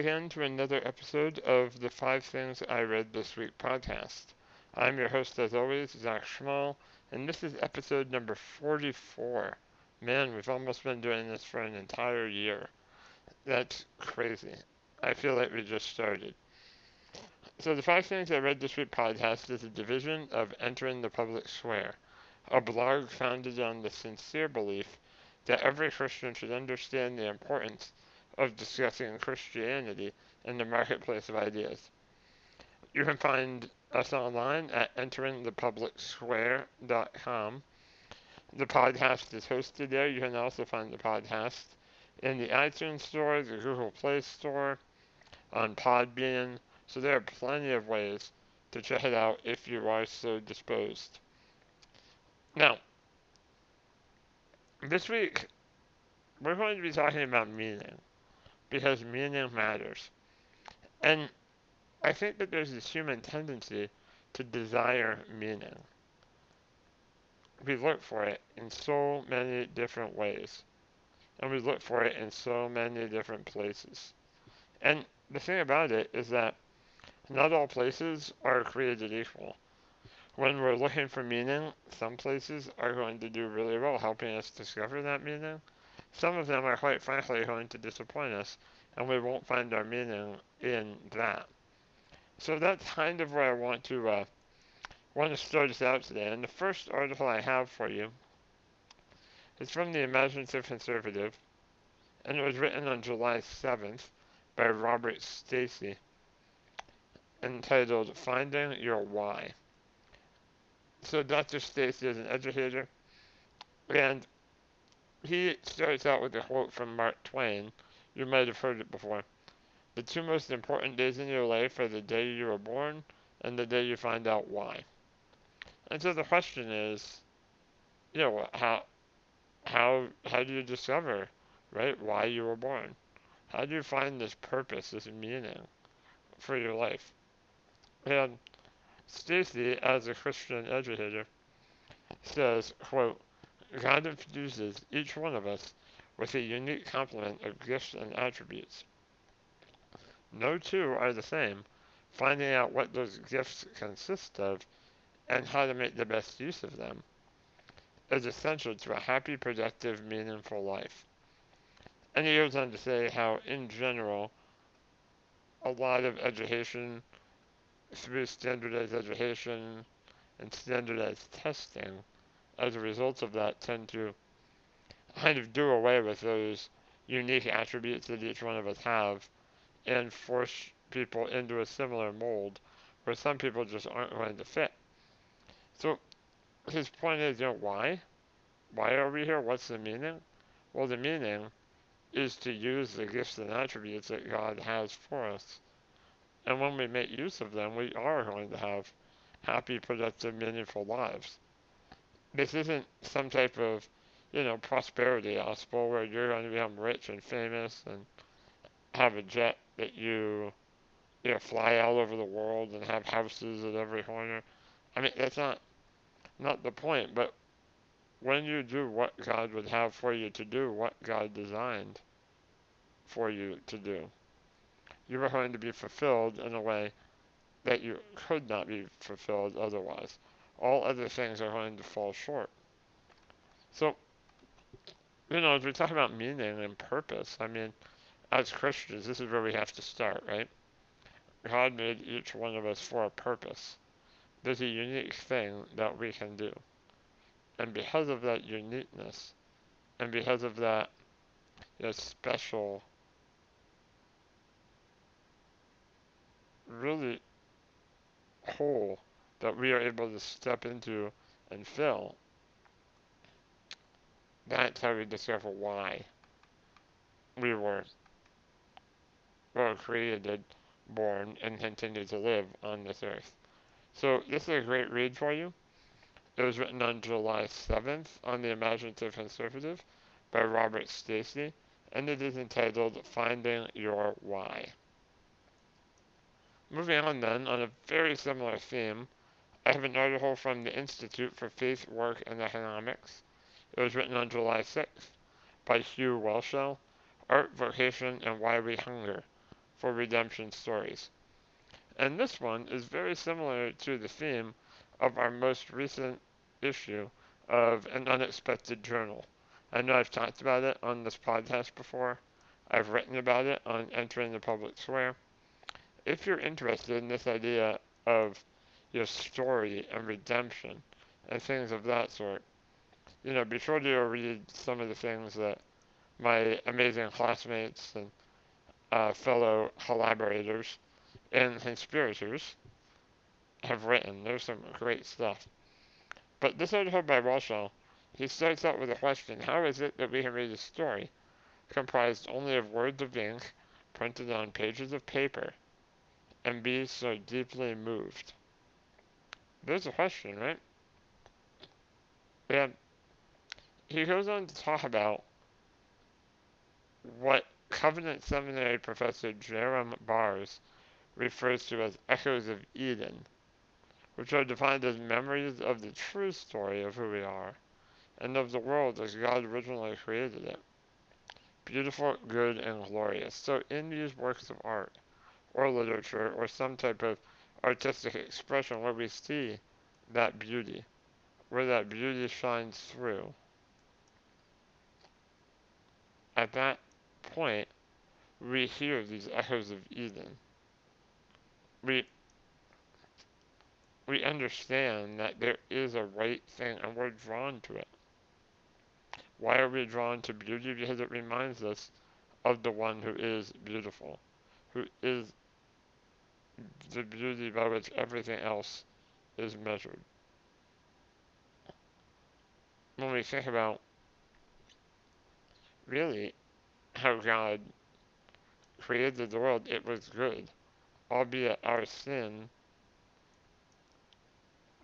again to another episode of the Five Things I Read This Week podcast. I'm your host, as always, Zach Schmall, and this is episode number 44. Man, we've almost been doing this for an entire year. That's crazy. I feel like we just started. So, the Five Things I Read This Week podcast is a division of Entering the Public Square, a blog founded on the sincere belief that every Christian should understand the importance of discussing Christianity in the marketplace of ideas. You can find us online at enteringthepublicsquare.com. The podcast is hosted there. You can also find the podcast in the iTunes Store, the Google Play Store, on Podbean. So there are plenty of ways to check it out if you are so disposed. Now, this week, we're going to be talking about meaning because meaning matters. And I think that there's this human tendency to desire meaning. We look for it in so many different ways. And we look for it in so many different places. And the thing about it is that not all places are created equal. When we're looking for meaning, some places are going to do really well helping us discover that meaning, some of them are quite frankly going to disappoint us, and we won't find our meaning in that. So that's kind of where I want to uh, want to start us out today. And the first article I have for you is from the Imaginative Conservative, and it was written on July 7th by Robert Stacey, entitled "Finding Your Why." So Dr. Stacey is an educator, and he starts out with a quote from Mark Twain. You might have heard it before. The two most important days in your life are the day you were born and the day you find out why. And so the question is, you know, how how how do you discover, right, why you were born? How do you find this purpose, this meaning for your life? And Stacey, as a Christian educator, says, quote, God infuses each one of us with a unique complement of gifts and attributes. No two are the same. Finding out what those gifts consist of and how to make the best use of them is essential to a happy, productive, meaningful life. And he goes on to say how, in general, a lot of education through standardized education and standardized testing as a result of that, tend to kind of do away with those unique attributes that each one of us have and force people into a similar mold where some people just aren't going to fit. So his point is, you know, why? Why are we here? What's the meaning? Well, the meaning is to use the gifts and attributes that God has for us. And when we make use of them, we are going to have happy, productive, meaningful lives this isn't some type of, you know, prosperity gospel where you're going to become rich and famous and have a jet that you, you know, fly all over the world and have houses at every corner. I mean, that's not not the point. But when you do what God would have for you to do, what God designed for you to do, you are going to be fulfilled in a way that you could not be fulfilled otherwise all other things are going to fall short. So, you know, as we talk about meaning and purpose, I mean, as Christians, this is where we have to start, right? God made each one of us for a purpose. There's a unique thing that we can do. And because of that uniqueness, and because of that you know, special, really whole that we are able to step into and fill, that's how we discover why we were, were created, born, and continue to live on this earth. So this is a great read for you. It was written on July 7th on the Imaginative Conservative by Robert Stacey, and it is entitled Finding Your Why. Moving on then, on a very similar theme, I have an article from the Institute for Faith, Work, and Economics. It was written on July 6th by Hugh Whelchel, Art, Vocation, and Why We Hunger for redemption stories. And this one is very similar to the theme of our most recent issue of An Unexpected Journal. I know I've talked about it on this podcast before. I've written about it on Entering the Public Square. If you're interested in this idea of your story and redemption and things of that sort, you know, be sure to read some of the things that my amazing classmates and uh, fellow collaborators and conspirators have written. There's some great stuff. But this article by Whelchel, he starts out with a question How is it that we can read a story comprised only of words of ink printed on pages of paper and be so deeply moved? There's a question, right? And he goes on to talk about what Covenant Seminary professor Jerram Barrs refers to as echoes of Eden, which are defined as memories of the true story of who we are and of the world as God originally created it. Beautiful, good, and glorious. So, in these works of art, or literature, or some type of artistic expression where we see that beauty, where that beauty shines through, at that point, we hear these echoes of Eden. We we understand that there is a right thing and we're drawn to it. Why are we drawn to beauty? Because it reminds us of the one who is beautiful, who is the beauty by which everything else is measured. When we think about really how God created the world, it was good, albeit our sin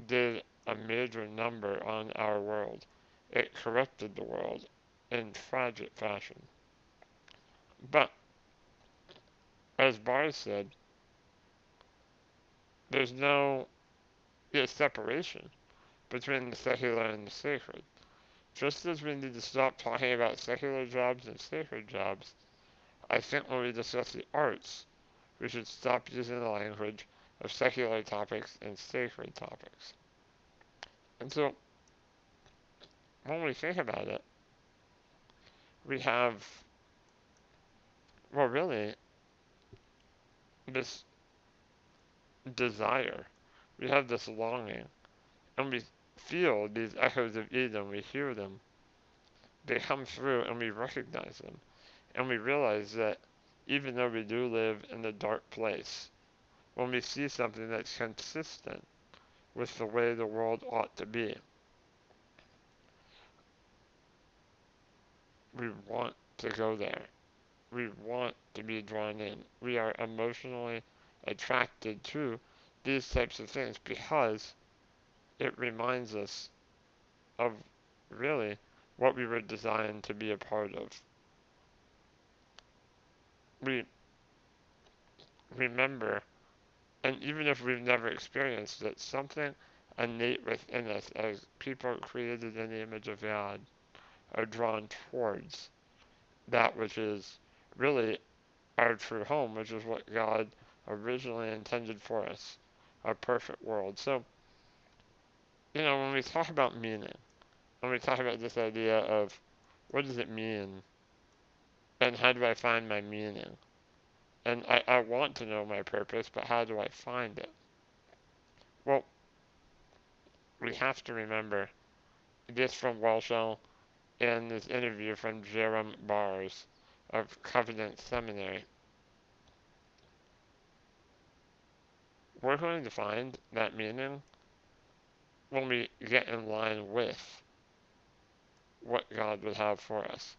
did a major number on our world. It corrupted the world in tragic fashion. But, as Barrs said, there's no separation between the secular and the sacred. Just as we need to stop talking about secular jobs and sacred jobs, I think when we discuss the arts, we should stop using the language of secular topics and sacred topics. And so, when we think about it, we have, well, really, this desire. We have this longing. And we feel these echoes of Eden, we hear them, they come through and we recognize them. And we realize that even though we do live in a dark place, when we see something that's consistent with the way the world ought to be, we want to go there. We want to be drawn in. We are emotionally attracted to these types of things because it reminds us of really what we were designed to be a part of. We remember, and even if we've never experienced it, something innate within us as people created in the image of God are drawn towards that which is really our true home, which is what God originally intended for us, a perfect world. So, you know, when we talk about meaning, when we talk about this idea of what does it mean and how do I find my meaning? And I, I want to know my purpose, but how do I find it? Well, we have to remember this from Whelchel and this interview from Jerram Barrs of Covenant Seminary. We're going to find that meaning when we get in line with what God would have for us.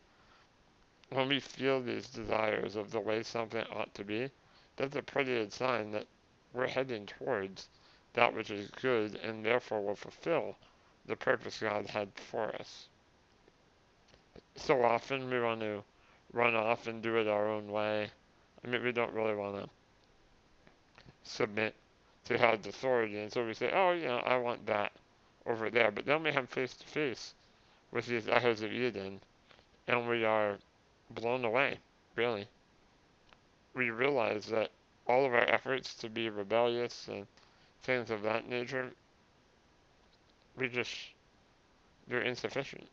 When we feel these desires of the way something ought to be, that's a pretty good sign that we're heading towards that which is good and therefore will fulfill the purpose God had for us. So often we want to run off and do it our own way. I mean, we don't really want to submit to God's authority. And so we say, oh, you know, I want that over there. But then we come face to face with these echoes of Eden, and we are blown away, really. we realize that all of our efforts to be rebellious and things of that nature, we just, they're insufficient.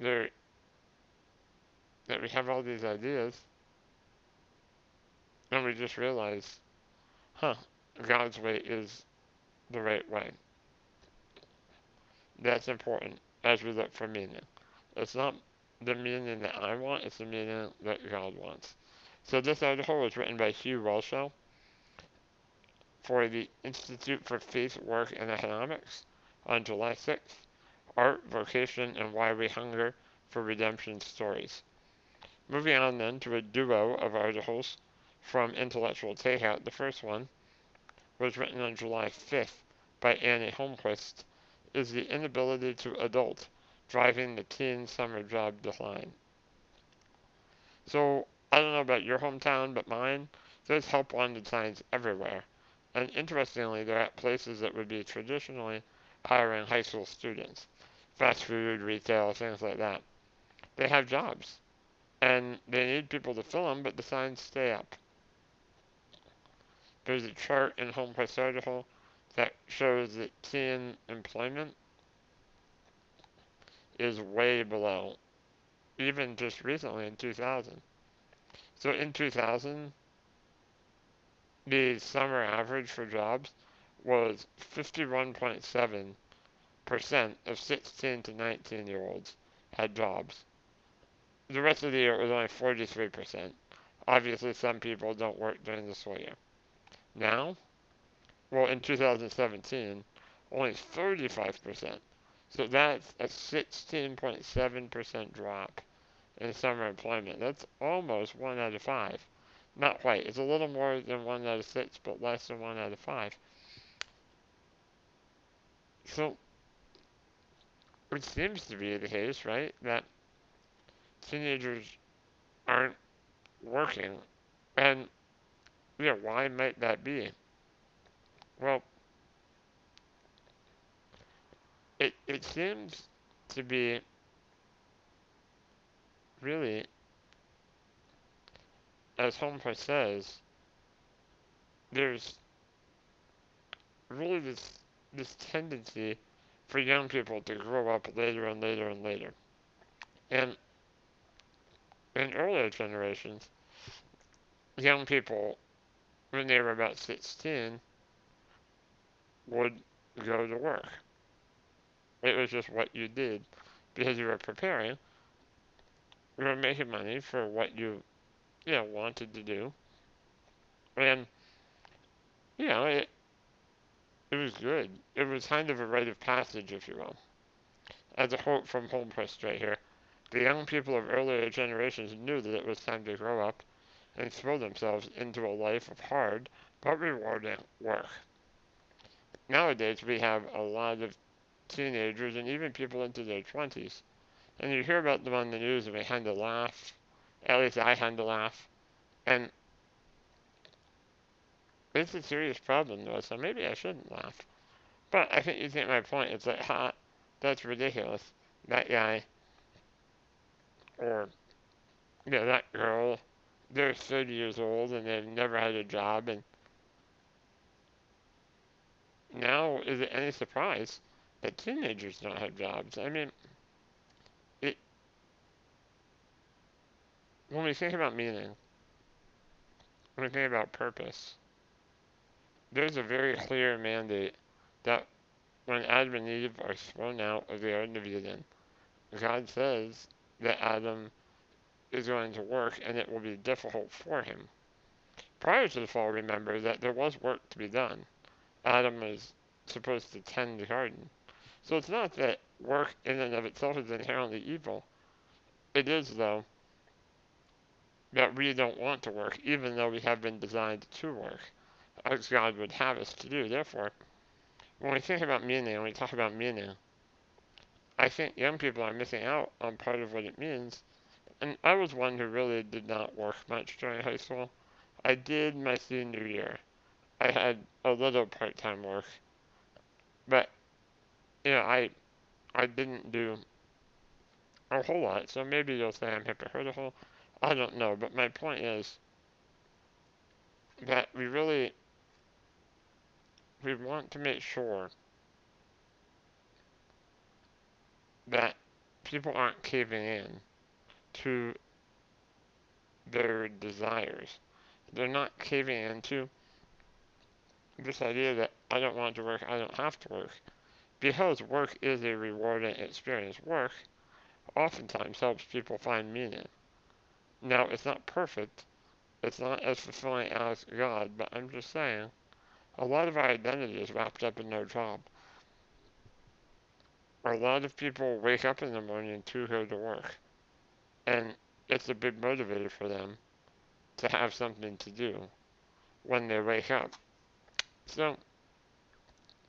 They're, that we have all these ideas, and we just realize, huh, God's way is the right way. That's important as we look for meaning. It's not the meaning that I want, it's the meaning that God wants. So this article was written by Hugh Whelchel for the Institute for Faith, Work, and Economics on July 6th. Art, Vocation, and Why We Hunger for Redemption Stories. Moving on then to a duo of articles from Intellectual Takeout. The first one was written on July 5th by Annie Holmquist, is the inability to adult driving the teen summer job decline. So, I don't know about your hometown, but mine, there's help wanted signs everywhere. And interestingly, they're at places that would be traditionally hiring high school students fast food, retail, things like that. They have jobs. And they need people to fill them, but the signs stay up. There's a chart in Holmquist article that shows that teen employment is way below, even just recently in 2000. So in 2000, the summer average for jobs was 51.7% of 16 to 19 year olds had jobs. The rest of the year it was only 43%. Obviously, some people don't work during the school year. Now, well, in 2017, only 35%. So that's a 16.7% drop in summer employment. That's almost one out of five. Not quite. It's a little more than one out of six, but less than one out of five. So it seems to be the case, right, that teenagers aren't working. And yeah, why might that be? Well, it it seems to be really, as Holmquist says, there's really this this tendency for young people to grow up later and later and later. And in earlier generations, young people, when they were about 16, would go to work. It was just what you did because you were preparing. You were making money for what you, you know, wanted to do. And, you know, it, it was good. It was kind of a rite of passage, if you will. As a quote from Holmquist right here, the young people of earlier generations knew that it was time to grow up and throw themselves into a life of hard but rewarding work. Nowadays, we have a lot of teenagers and even people into their 20s. And you hear about them on the news and we kind of laugh. At least I kind of laugh. And it's a serious problem though, so maybe I shouldn't laugh. But I think you get my point. It's like, ha, that's ridiculous. That guy, or, know, that girl, they're 30 years old and they've never had a job. And now, is it any surprise that teenagers don't have jobs. I mean, it. When we think about meaning, when we think about purpose, there's a very clear mandate that when Adam and Eve are thrown out of the Garden of Eden, God says that Adam is going to work and it will be difficult for him. Prior to the fall, remember that there was work to be done. Adam was supposed to tend the garden. So it's not that work in and of itself is inherently evil. It is, though, that we don't want to work, even though we have been designed to work, as God would have us to do. Therefore, when we think about meaning, when we talk about meaning, I think young people are missing out on part of what it means. And I was one who really did not work much during high school. I did my senior year. I had a little part-time work, but you know, I I didn't do a whole lot, so maybe you'll say I'm hypocritical. I don't know, but my point is that we really we want to make sure that people aren't caving in to their desires. They're not caving into this idea that I don't want to work, I don't have to work. Because work is a rewarding experience. Work oftentimes helps people find meaning. Now, it's not perfect, it's not as fulfilling as God, but I'm just saying, a lot of our identity is wrapped up in our job. A lot of people wake up in the morning to go to work, and it's a big motivator for them to have something to do when they wake up. So,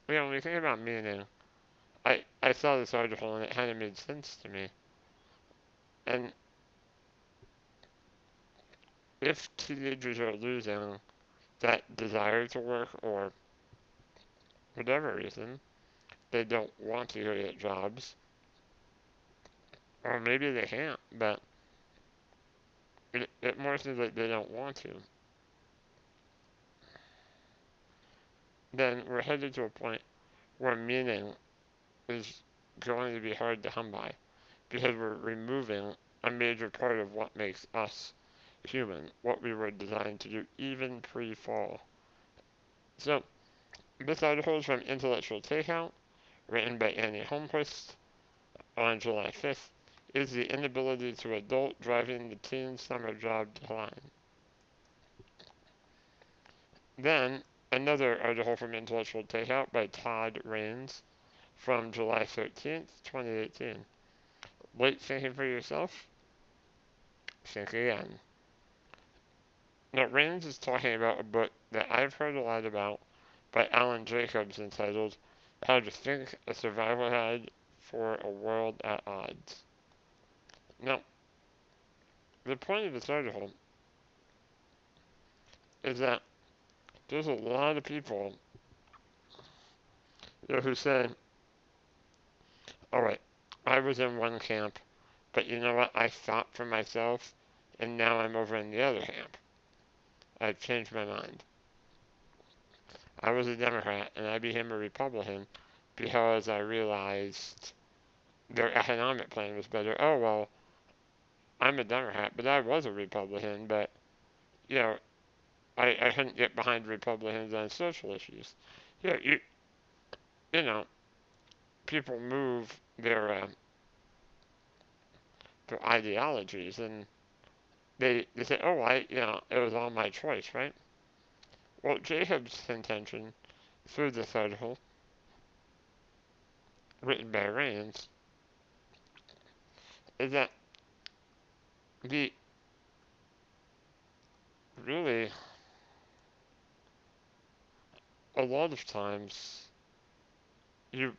you know, when you think about meaning, I, I saw this article and it kind of made sense to me. And if teenagers are losing that desire to work or whatever reason, they don't want to go get jobs, or maybe they can't, but it, it more seems like they don't want to. Then we're headed to a point where meaning is going to be hard to come by because we're removing a major part of what makes us human, what we were designed to do, even pre fall. So, this article is from Intellectual Takeout, written by Annie Holmquist on July 5th. Is the inability to adult driving the teen summer job decline? Then, another article from Intellectual Takeout by Todd Rains from July 13th, 2018. Late thinking for yourself? Think again. Now, Rains is talking about a book that I've heard a lot about by Alan Jacobs entitled How to Think a Survival Guide for a World at Odds. Now, the point of this article is that there's a lot of people you know, who say, all right, I was in one camp, but you know what? I thought for myself, and now I'm over in the other camp. I've changed my mind. I was a Democrat, and I became a Republican because I realized their economic plan was better. Oh, well, I'm a Democrat, but I was a Republican, but, you know, I, I couldn't get behind Republicans on social issues. Yeah, you, you know, people move their uh, their ideologies, and they they say, "Oh, I, you know, it was all my choice, right?" Well, Jacob's contention through this article, written by Rains, is that the really a lot of times you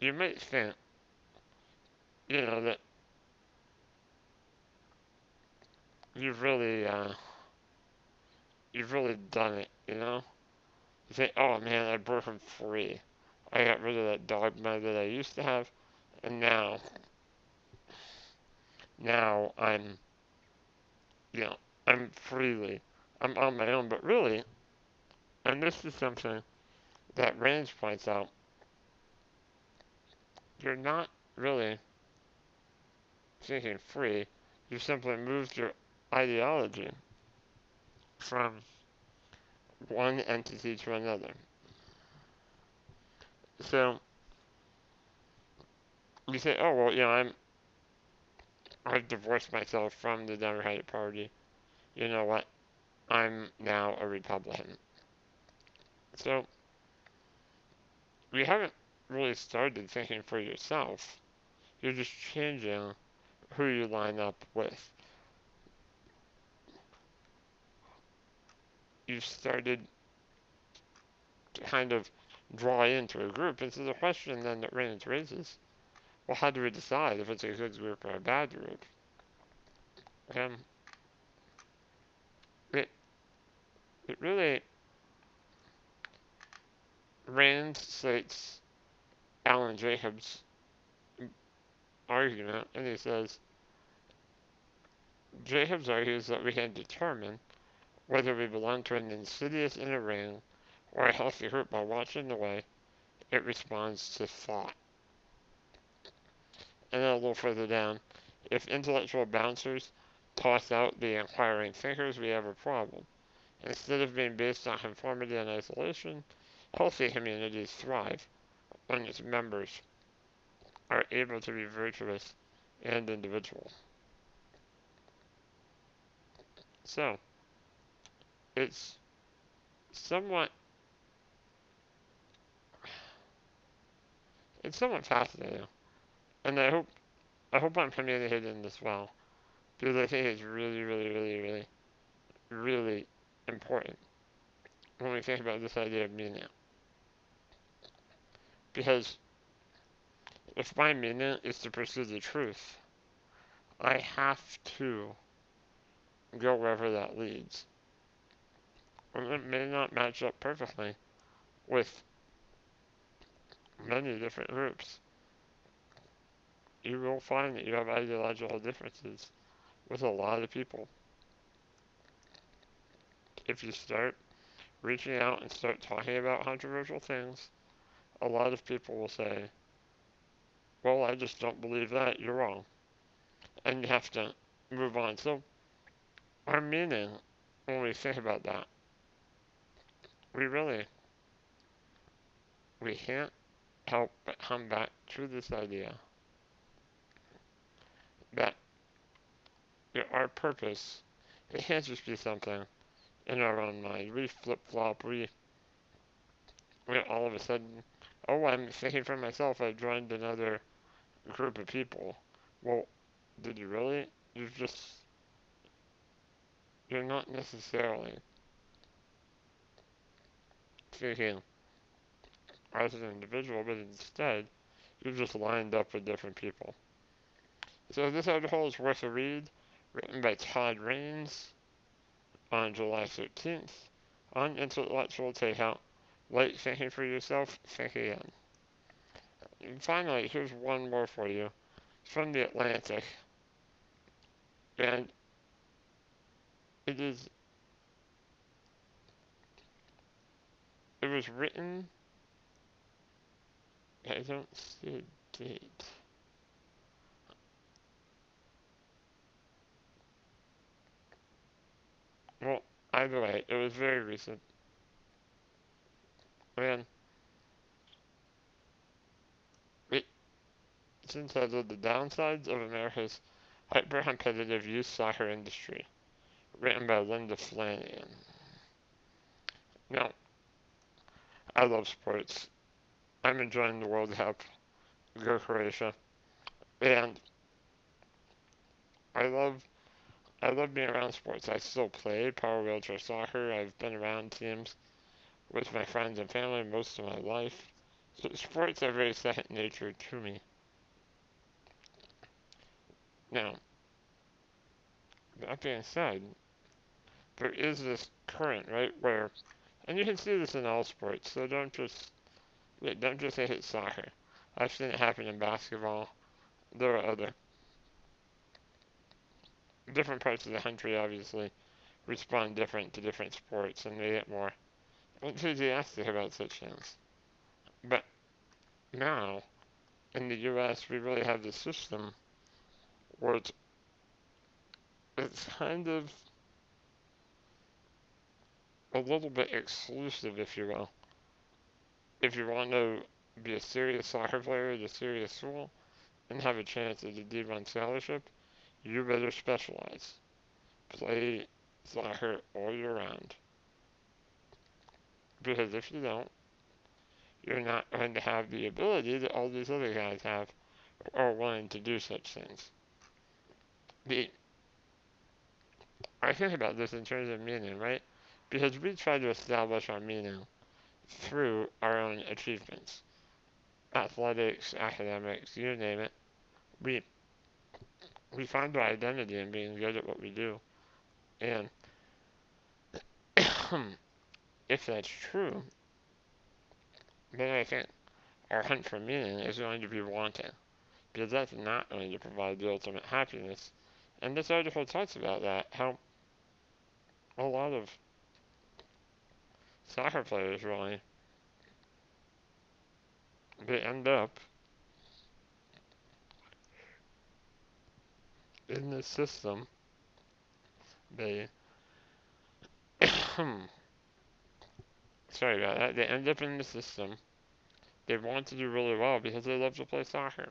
you might think you know that you've really uh you've really done it you know? You think oh man I broke him free. I got rid of that dogma that I used to have and now now I'm you know I'm freely I'm on my own, but really, and this is something that Rains points out, you're not really thinking free, you simply moved your ideology from one entity to another. So, you say, oh, well, you know, I'm, I've divorced myself from the Democratic Party. You know what? I'm now a Republican. So, you haven't really started thinking for yourself. You're just changing who you line up with. You've started to kind of draw into a group. And so the question then that Rains raises, well, how do we decide if it's a good group or a bad group? Um, it really Rains cites Alan Jacobs argument, and he says, Jacobs argues that we can determine whether we belong to an insidious inner ring or a healthy group by watching the way it responds to thought. And then a little further down, if intellectual bouncers toss out the inquiring thinkers, we have a problem. Instead of being based on conformity and isolation, healthy communities thrive when its members are able to be virtuous and individual. So, it's somewhat it's somewhat fascinating, and I hope I hope I'm communicating this well, because I think it's really, really, really, really, really important when we think about this idea of meaning. Because if my meaning is to pursue the truth, I have to go wherever that leads. And it may not match up perfectly with many different groups. You will find that you have ideological differences with a lot of people. If you start reaching out and start talking about controversial things, a lot of people will say, Well, I just don't believe that, you're wrong. And you have to move on. So, our meaning, when we think about that, we really, we can't help but come back to this idea that you know, our purpose, it has to be something in our own mind. We flip flop, we, we all of a sudden, oh, I'm thinking for myself, I joined another group of people. Well, did you really? You're just, you're not necessarily thinking as an individual, but instead, you've just lined up with different people. So this article is worth a read, written by Todd Rains on July 13th on Intellectual Takeout. Late thinking for yourself, think again. And finally, here's one more for you. It's from the Atlantic. And it is it was written I don't see a date. Well, either way, it was very recent. And it, it's entitled The Downsides of America's Hyper-Competitive Youth Soccer Industry, written by Linda Flanagan. Now, I love sports. I'm enjoying the World Cup. Go Croatia. And I love I love being around sports. I still play power wheelchair soccer. I've been around teams with my friends and family most of my life. So sports are very second nature to me. Now, that being said, there is this current, right, where, and you can see this in all sports, so don't just don't just say it's soccer. I've seen it happen in basketball. There are other different parts of the country, obviously, respond different to different sports, and they get more enthusiastic about such things. But now, in the U.S., we really have this system where it's, it's kind of a little bit exclusive, if you will if you want to be a serious soccer player at a serious school and have a chance at a D1 scholarship, you better specialize. Play soccer all year round. Because if you don't, you're not going to have the ability that all these other guys have or willing to do such things. The, I think about this in terms of meaning, right? Because we try to establish our meaning through our own achievements. Athletics, academics, you name it. We we find our identity in being good at what we do. And if that's true, then I think our hunt for meaning is going to be wanting. because that's not going to provide the ultimate happiness. And this article talks about that, how a lot of soccer players really they end up in this system they sorry about that. They end up in the system. They want to do really well because they love to play soccer.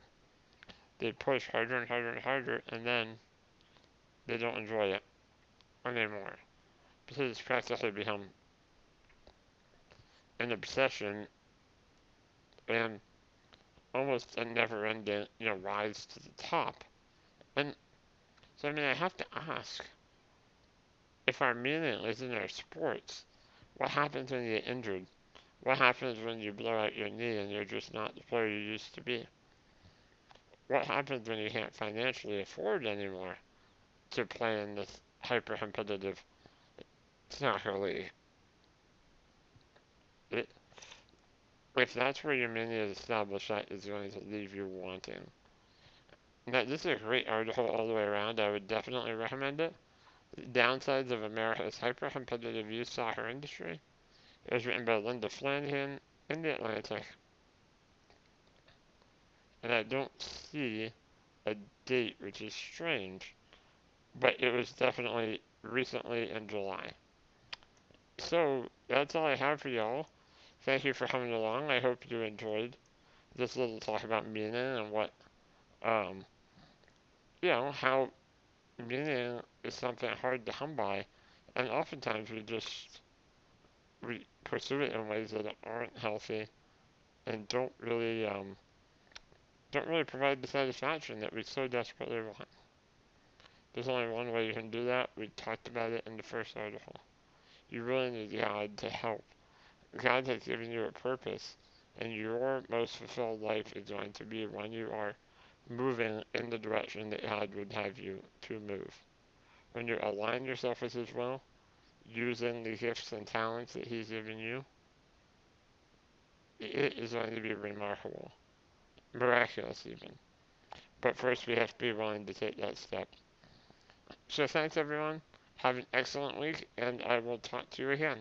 They push harder and harder and harder and then they don't enjoy it anymore because it's practically become an obsession and almost a never ending, you know, rise to the top. And so, I mean, I have to ask if our meaning is in our sports, what happens when you get injured? What happens when you blow out your knee and you're just not the player you used to be? What happens when you can't financially afford anymore to play in this hyper competitive soccer league? If that's where your menu is established, that is going to leave you wanting. Now, this is a great article all the way around. I would definitely recommend it. Downsides of America's hyper-competitive youth soccer industry. It was written by Linda Flanagan in The Atlantic. And I don't see a date, which is strange. But it was definitely recently in July. So, that's all I have for y'all. Thank you for coming along. I hope you enjoyed this little talk about meaning and what, um, you know, how meaning is something hard to come by, and oftentimes we just we pursue it in ways that aren't healthy and don't really um, don't really provide the satisfaction that we so desperately want. There's only one way you can do that. We talked about it in the first article. You really need God to help God has given you a purpose, and your most fulfilled life is going to be when you are moving in the direction that God would have you to move. When you align yourself with His will, using the gifts and talents that He's given you, it is going to be remarkable. Miraculous, even. But first, we have to be willing to take that step. So, thanks, everyone. Have an excellent week, and I will talk to you again.